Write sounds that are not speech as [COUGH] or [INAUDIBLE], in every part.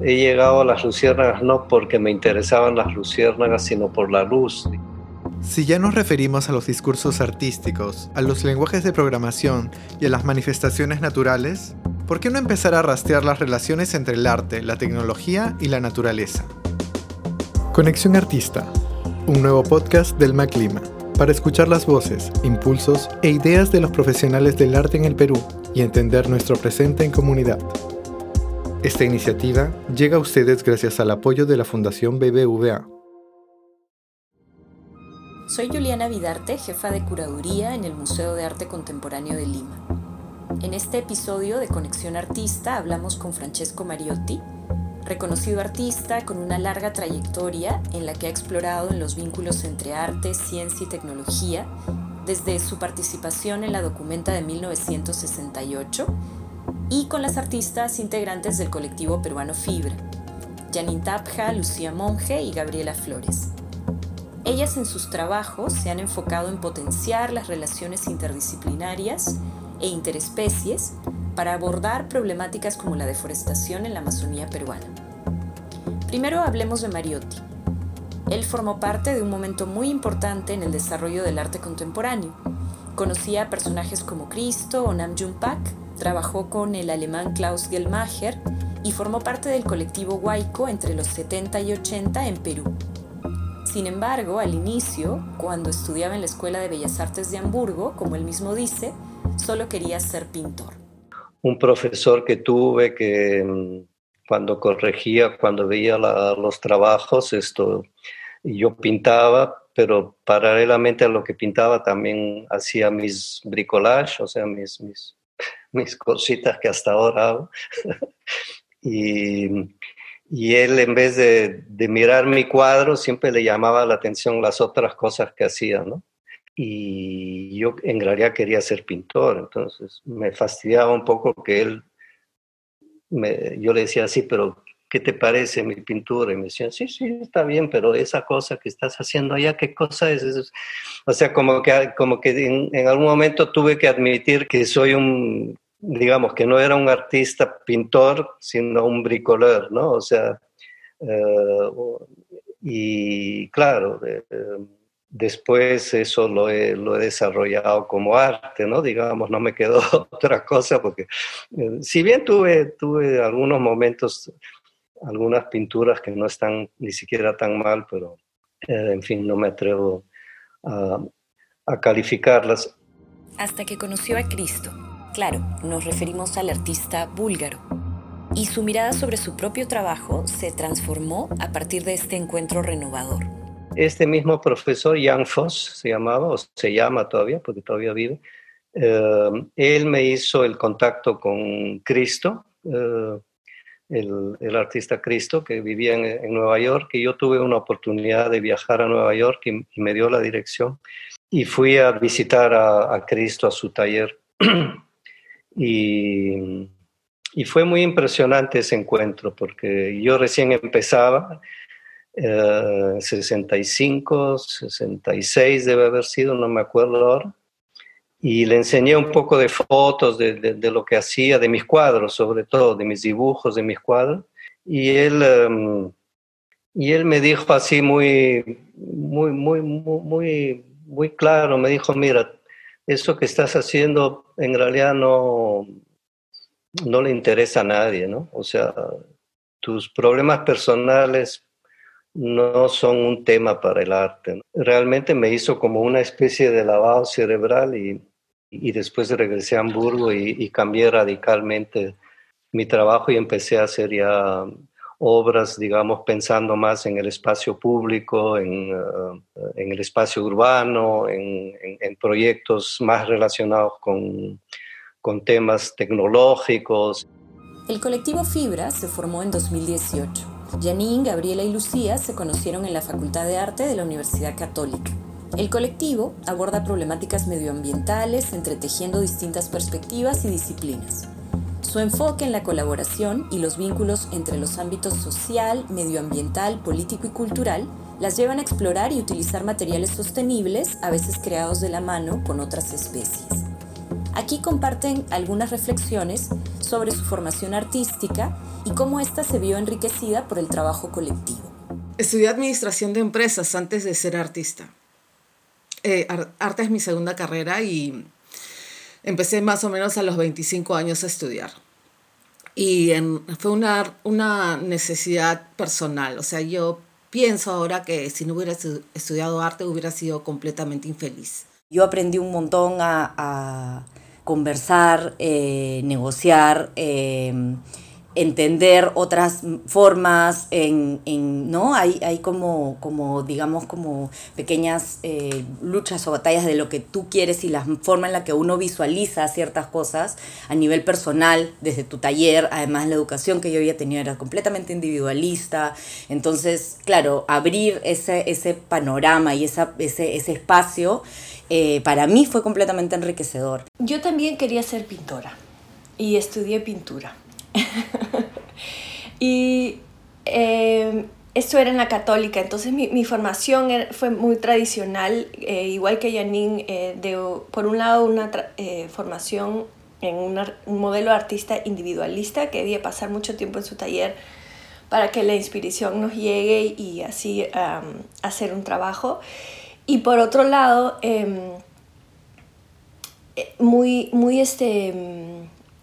He llegado a las luciérnagas no porque me interesaban las luciérnagas, sino por la luz. Si ya nos referimos a los discursos artísticos, a los lenguajes de programación y a las manifestaciones naturales, ¿por qué no empezar a rastrear las relaciones entre el arte, la tecnología y la naturaleza? Conexión Artista, un nuevo podcast del MacLima, para escuchar las voces, impulsos e ideas de los profesionales del arte en el Perú y entender nuestro presente en comunidad. Esta iniciativa llega a ustedes gracias al apoyo de la Fundación BBVA. Soy Juliana Vidarte, jefa de curaduría en el Museo de Arte Contemporáneo de Lima. En este episodio de Conexión Artista hablamos con Francesco Mariotti, reconocido artista con una larga trayectoria en la que ha explorado en los vínculos entre arte, ciencia y tecnología, desde su participación en la documenta de 1968 y con las artistas integrantes del colectivo peruano Fibra, Janine Tapja, Lucía Monge y Gabriela Flores. Ellas en sus trabajos se han enfocado en potenciar las relaciones interdisciplinarias e interespecies para abordar problemáticas como la deforestación en la Amazonía peruana. Primero hablemos de Mariotti. Él formó parte de un momento muy importante en el desarrollo del arte contemporáneo. Conocía a personajes como Cristo o Nam June Pak, Trabajó con el alemán Klaus Gellmacher y formó parte del colectivo Huayco entre los 70 y 80 en Perú. Sin embargo, al inicio, cuando estudiaba en la Escuela de Bellas Artes de Hamburgo, como él mismo dice, solo quería ser pintor. Un profesor que tuve que mm, cuando corregía, cuando veía los trabajos, esto, yo pintaba, pero paralelamente a lo que pintaba también hacía mis bricolages, o sea, mis [LAUGHS] mis cositas que hasta ahora hago. [LAUGHS] y, y, él, en vez de, mirar mi cuadro, siempre le llamaba la atención las otras cosas que hacía, ¿no? Y yo en realidad quería ser pintor, entonces me fastidiaba un poco que él, me, yo le decía así, pero ¿qué te parece mi pintura? Y me decían, sí, sí, está bien, pero esa cosa que estás haciendo allá, ¿qué cosa es? O sea, como que, como que en, algún momento tuve que admitir que soy un, digamos, que no era un artista pintor, sino un bricoleur, ¿no? O sea, eh, y claro, después eso lo he, lo he, desarrollado como arte, ¿no? Digamos, no me quedó [LAUGHS] otra cosa porque eh, si bien tuve, tuve algunos momentos algunas pinturas que no están ni siquiera tan mal, pero eh, en fin, no me atrevo a, a calificarlas. Hasta que conoció a Cristo. Claro, nos referimos al artista búlgaro. Y su mirada sobre su propio trabajo se transformó a partir de este encuentro renovador. Este mismo profesor, Jan Foss, se llamaba, o se llama todavía, porque todavía vive, eh, él me hizo el contacto con Cristo, eh, el, artista Cristo, que vivía en, Nueva York, y yo tuve una oportunidad de viajar a Nueva York y, me dio la dirección. Y fui a visitar a, Cristo a su taller. [CLEARS THROAT] y, y, fue muy impresionante ese encuentro, porque yo recién empezaba, 65, eh, 66 debe haber sido, no me acuerdo ahora y le enseñé un poco de fotos de, de, lo que hacía, de mis cuadros sobre todo, de mis dibujos, de mis cuadros. Y él, em, y él me dijo así muy, muy, muy, muy, muy claro, me dijo, mira, eso que estás haciendo en realidad no, no le interesa a nadie, ¿no? O sea, tus problemas personales no son un tema para el arte. Realmente me hizo como una especie de lavado cerebral y, y después regresé a Hamburgo y, cambié radicalmente mi trabajo y empecé a hacer ya obras, digamos, pensando más en el espacio público, en, eh, en el espacio urbano, en, en, proyectos más relacionados con, con temas tecnológicos. El colectivo Fibra se formó en 2018. Janine, Gabriela y Lucía se conocieron en la Facultad de Arte de la Universidad Católica. El colectivo aborda problemáticas medioambientales entretejiendo distintas perspectivas y disciplinas. Su enfoque en la colaboración y los vínculos entre los ámbitos social, medioambiental, político y cultural las llevan a explorar y utilizar materiales sostenibles, a veces creados de la mano con otras especies. Aquí comparten algunas reflexiones sobre su formación artística y cómo ésta se vio enriquecida por el trabajo colectivo. Estudié administración de empresas antes de ser artista. Eh, arte es mi segunda carrera y empecé más o menos a los 25 años a estudiar. Y fue una, una necesidad personal. O sea, yo pienso ahora que si no hubiera estudiado arte hubiera sido completamente infeliz. Yo aprendí un montón a, conversar, eh, negociar. Eh, entender otras formas, en, en, ¿no? Hay, hay como, como, digamos, como pequeñas eh, luchas o batallas de lo que tú quieres y la forma en la que uno visualiza ciertas cosas a nivel personal, desde tu taller, además la educación que yo había tenido era completamente individualista, entonces, claro, abrir ese, ese panorama y esa, ese, ese espacio, eh, para mí fue completamente enriquecedor. Yo también quería ser pintora y estudié pintura [LAUGHS] y eh, esto era en la católica, entonces mi, mi formación fue muy tradicional, eh, igual que Janine, eh, de, por un lado una formación en un modelo artista individualista que debía pasar mucho tiempo en su taller para que la inspiración nos llegue y así hacer un trabajo. Y por otro lado, em, muy, muy este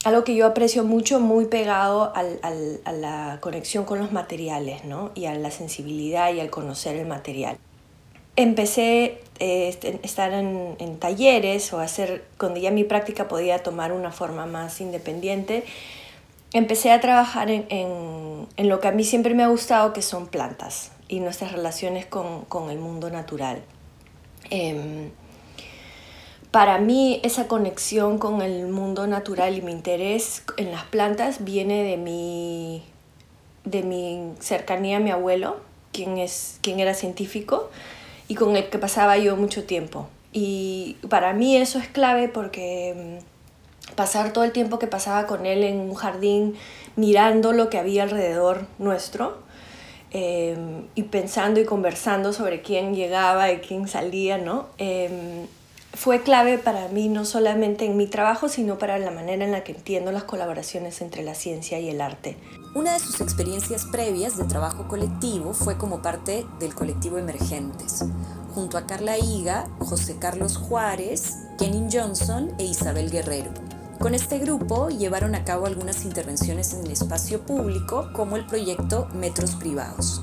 algo que yo aprecio mucho, muy pegado al, al, a la conexión con los materiales, ¿no? Y a la sensibilidad y al conocer el material. Empecé a eh, estar en, en, talleres o hacer, cuando ya mi práctica podía tomar una forma más independiente, empecé a trabajar en, en, en lo que a mí siempre me ha gustado, que son plantas y nuestras relaciones con, con el mundo natural. Eh, para mí esa conexión con el mundo natural y mi interés en las plantas viene de mi, de mi cercanía a mi abuelo, quien, es, quien era científico y con el que pasaba yo mucho tiempo. Y para mí eso es clave porque mm, pasar todo el tiempo que pasaba con él en un jardín mirando lo que había alrededor nuestro em, y pensando y conversando sobre quién llegaba y quién salía, ¿no? Em, fue clave para mí no solamente en mi trabajo, sino para la manera en la que entiendo las colaboraciones entre la ciencia y el arte. Una de sus experiencias previas de trabajo colectivo fue como parte del colectivo Emergentes, junto a Carla Higa, José Carlos Juárez, Kenin Johnson e Isabel Guerrero. Con este grupo llevaron a cabo algunas intervenciones en el espacio público, como el proyecto Metros Privados.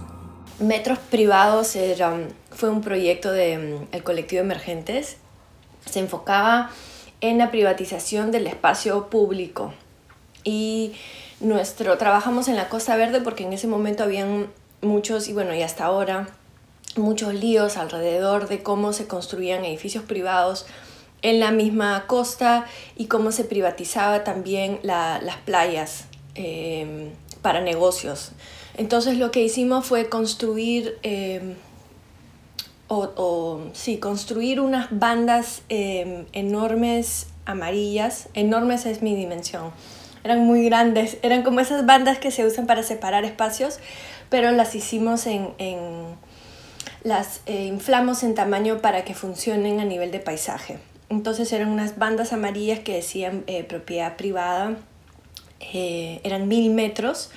Metros Privados fue un proyecto del mm, colectivo Emergentes se enfocaba en la privatización del espacio público. Y nuestro, trabajamos en la Costa Verde porque en ese momento habían muchos, y bueno, y hasta ahora, muchos líos alrededor de cómo se construían edificios privados en la misma costa y cómo se privatizaba también las playas eh, para negocios. Entonces lo que hicimos fue construir eh, o, sí, construir unas bandas em, enormes amarillas, enormes es mi dimensión, eran muy grandes, eran como esas bandas que se usan para separar espacios, pero las hicimos en, las eh, inflamos en tamaño para que funcionen a nivel de paisaje. Entonces eran unas bandas amarillas que decían eh, propiedad privada, eh, eran mil metros,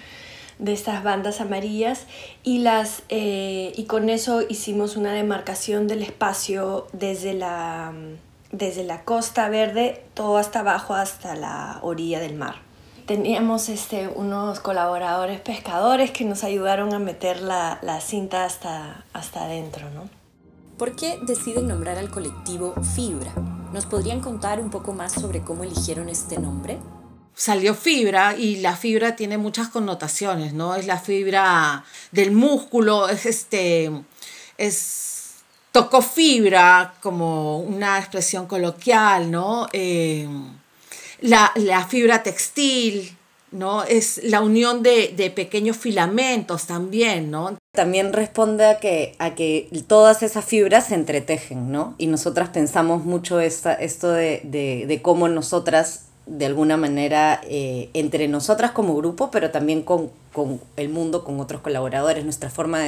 de estas bandas amarillas y, las, eh, y con eso hicimos una demarcación del espacio desde la, desde la costa verde todo hasta abajo hasta la orilla del mar. Teníamos este, unos colaboradores pescadores que nos ayudaron a meter la, la cinta hasta, hasta adentro. ¿no? ¿Por qué deciden nombrar al colectivo Fibra? ¿Nos podrían contar un poco más sobre cómo eligieron este nombre? Salió fibra y la fibra tiene muchas connotaciones, ¿no? Es la fibra del músculo, es este, es, tocó fibra como una expresión coloquial, ¿no? Eh, la, fibra textil, ¿no? Es la unión de, pequeños filamentos también, ¿no? También responde a que, a que todas esas fibras se entretejen, ¿no? Y nosotras pensamos mucho esta, esto de, de, de cómo nosotras de alguna manera eh, entre nosotras como grupo, pero también con, el mundo, con otros colaboradores. Nuestra forma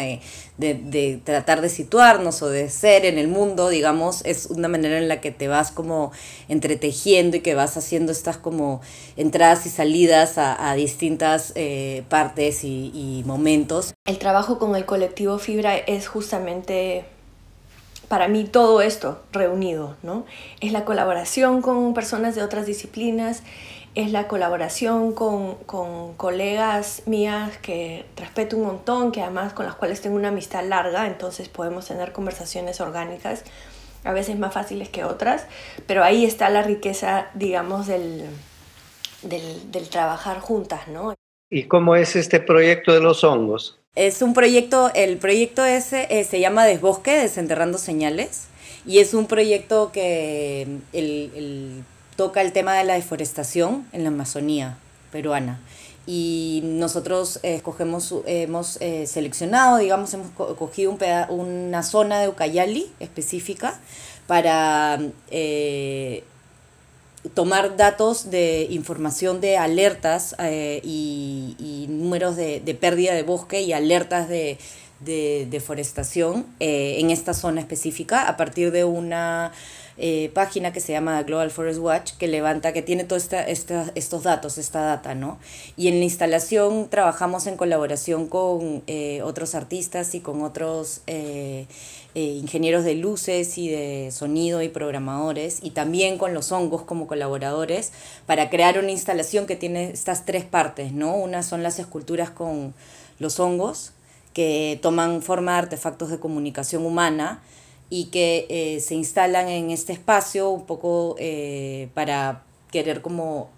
de, tratar de situarnos o de ser en el mundo, digamos, es una manera en la que te vas como entretejiendo y que vas haciendo estas como entradas y salidas a, distintas eh, partes y momentos. El trabajo con el colectivo Fibra es justamente para mí todo esto reunido, ¿no? Es la colaboración con personas de otras disciplinas, es la colaboración con, con, colegas mías que respeto un montón, que además con las cuales tengo una amistad larga, entonces podemos tener conversaciones orgánicas, a veces más fáciles que otras, pero ahí está la riqueza, digamos, del, del, del trabajar juntas, ¿no? ¿Y cómo es este proyecto de los hongos? Es un proyecto, el proyecto ese eh, se llama Desbosque, Desenterrando Señales, y es un proyecto que el, toca el tema de la deforestación en la Amazonía peruana. Y nosotros escogemos, hemos eh, seleccionado, digamos, hemos cogido un una zona de Ucayali específica para eh, tomar datos de información de alertas eh, y, números de, pérdida de bosque y alertas de, deforestación eh, en esta zona específica a partir de una eh, página que se llama Global Forest Watch que levanta, que tiene todos esta, estos datos, esta data, ¿no? Y en la instalación trabajamos en colaboración con otros artistas y con otros eh, ingenieros de luces y de sonido y programadores, y también con los hongos como colaboradores, para crear una instalación que tiene estas tres partes, ¿no? Una son las esculturas con los hongos, que toman forma de artefactos de comunicación humana y que eh, se instalan en este espacio un poco eh, para querer como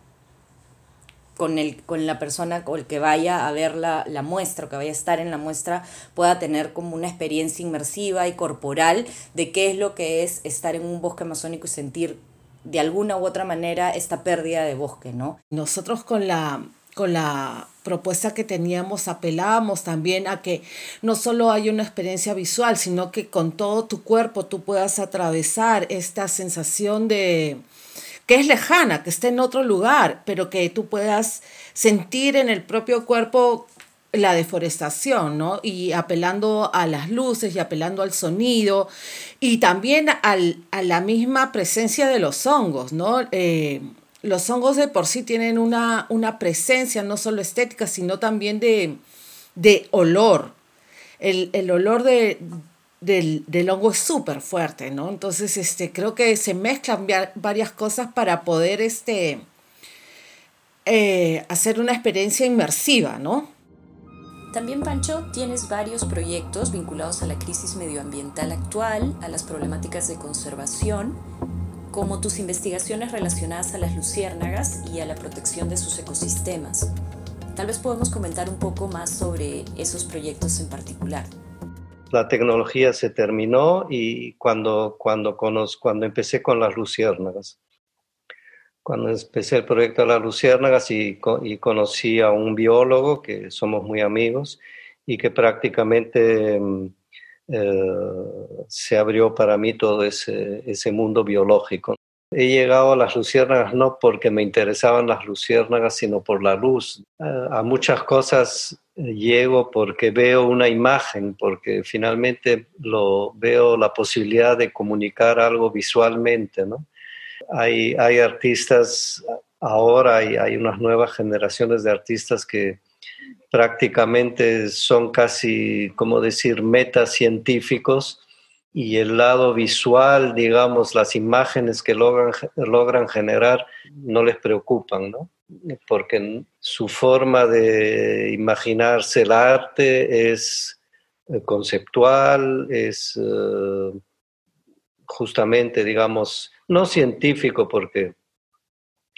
con, el, con la persona o el que vaya a ver la, la muestra o que vaya a estar en la muestra pueda tener como una experiencia inmersiva y corporal de qué es lo que es estar en un bosque amazónico y sentir de alguna u otra manera esta pérdida de bosque, ¿no? Nosotros con la con la propuesta que teníamos apelábamos también a que no solo hay una experiencia visual, sino que con todo tu cuerpo tú puedas atravesar esta sensación de, que es lejana, que esté en otro lugar, pero que tú puedas sentir en el propio cuerpo la deforestación, ¿no? Y apelando a las luces y apelando al sonido y también al, a la misma presencia de los hongos, ¿no? Eh, los hongos de por sí tienen una, una presencia no solo estética, sino también de, de olor. El, el olor de, del, del hongo es súper fuerte, ¿no? Entonces, este, creo que se mezclan varias cosas para poder este, eh, hacer una experiencia inmersiva, ¿no? También, Pancho, tienes varios proyectos vinculados a la crisis medioambiental actual, a las problemáticas de conservación, como tus investigaciones relacionadas a las luciérnagas y a la protección de sus ecosistemas. Tal vez podemos comentar un poco más sobre esos proyectos en particular la tecnología se terminó y cuando, cuando, cuando empecé con las luciérnagas. Cuando empecé el proyecto de las luciérnagas y, y conocí a un biólogo que somos muy amigos y que prácticamente mm, eh, se abrió para mí todo ese, ese mundo biológico. He llegado a las luciérnagas no porque me interesaban las luciérnagas, sino por la luz. Eh, a muchas cosas llego porque veo una imagen, porque finalmente lo veo la posibilidad de comunicar algo visualmente, ¿no? Hay, hay artistas ahora y hay unas nuevas generaciones de artistas que prácticamente son casi, como decir, metacientíficos y el lado visual, digamos, las imágenes que logran, logran generar no les preocupan, ¿no? porque su forma de imaginarse el arte es eh, conceptual, es eh, justamente, digamos, no científico, porque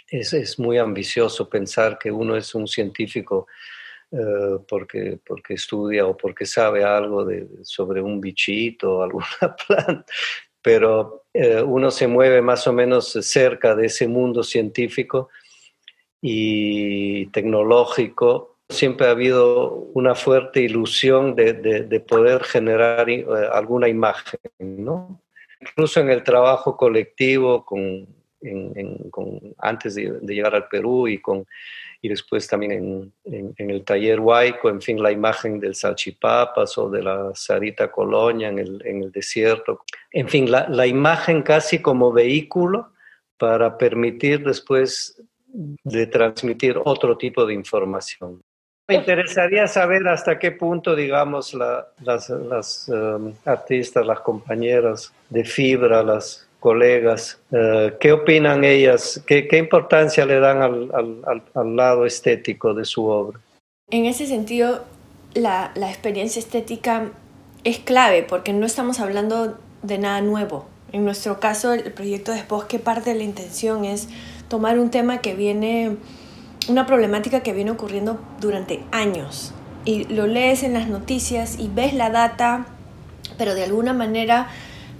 es, muy ambicioso pensar que uno es un científico eh, porque, porque estudia o porque sabe algo de, sobre un bichito o alguna [LAUGHS] planta, pero uno se mueve más o menos cerca de ese mundo científico y tecnológico, siempre ha habido una fuerte ilusión de, de, poder generar eh, alguna imagen, ¿no? Incluso en el trabajo colectivo con, antes de, llegar al Perú y, con, y después también en, el taller Huayco, en fin, la imagen del salchipapas o de la Sarita Colonia en el, desierto, en fin, la, la imagen casi como vehículo para permitir después de transmitir otro tipo de información. Me interesaría saber hasta qué punto, digamos, las, um, artistas, las compañeras de fibra, las colegas, uh, ¿qué opinan ellas? ¿Qué, importancia le dan al, lado estético de su obra? En ese sentido, la, la experiencia estética es clave porque no estamos hablando de nada nuevo. En nuestro caso, el proyecto de Bosque parte de la intención es tomar un tema que viene una problemática que viene ocurriendo durante años y lo lees en las noticias y ves la data, pero de alguna manera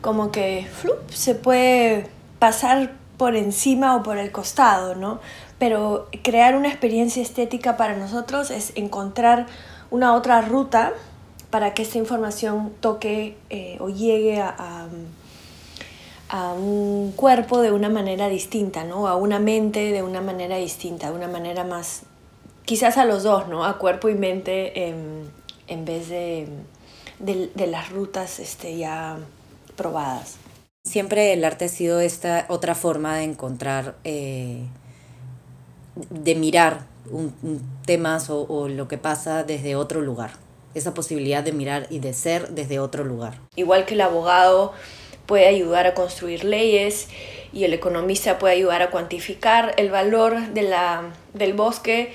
como que se puede pasar por encima o por el costado, ¿no? Pero crear una experiencia estética para nosotros es encontrar una otra ruta para que esta información toque eh, o llegue a a un cuerpo de una manera distinta, ¿no? A una mente de una manera distinta, de una manera más, quizás a los dos, ¿no? A cuerpo y mente en, vez de, de, las rutas este, ya probadas. Siempre el arte ha sido esta otra forma de encontrar, eh, de mirar temas o, lo que pasa desde otro lugar. Esa posibilidad de mirar y de ser desde otro lugar. Igual que el abogado puede ayudar a construir leyes y el economista puede ayudar a cuantificar el valor de la, del bosque.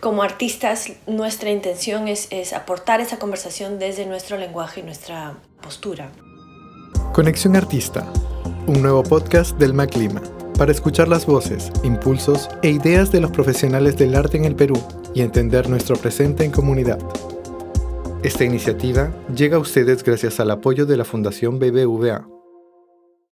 Como artistas, nuestra intención es aportar esa conversación desde nuestro lenguaje y nuestra postura. Conexión Artista, un nuevo podcast del MacLima, para escuchar las voces, impulsos e ideas de los profesionales del arte en el Perú y entender nuestro presente en comunidad. Esta iniciativa llega a ustedes gracias al apoyo de la Fundación BBVA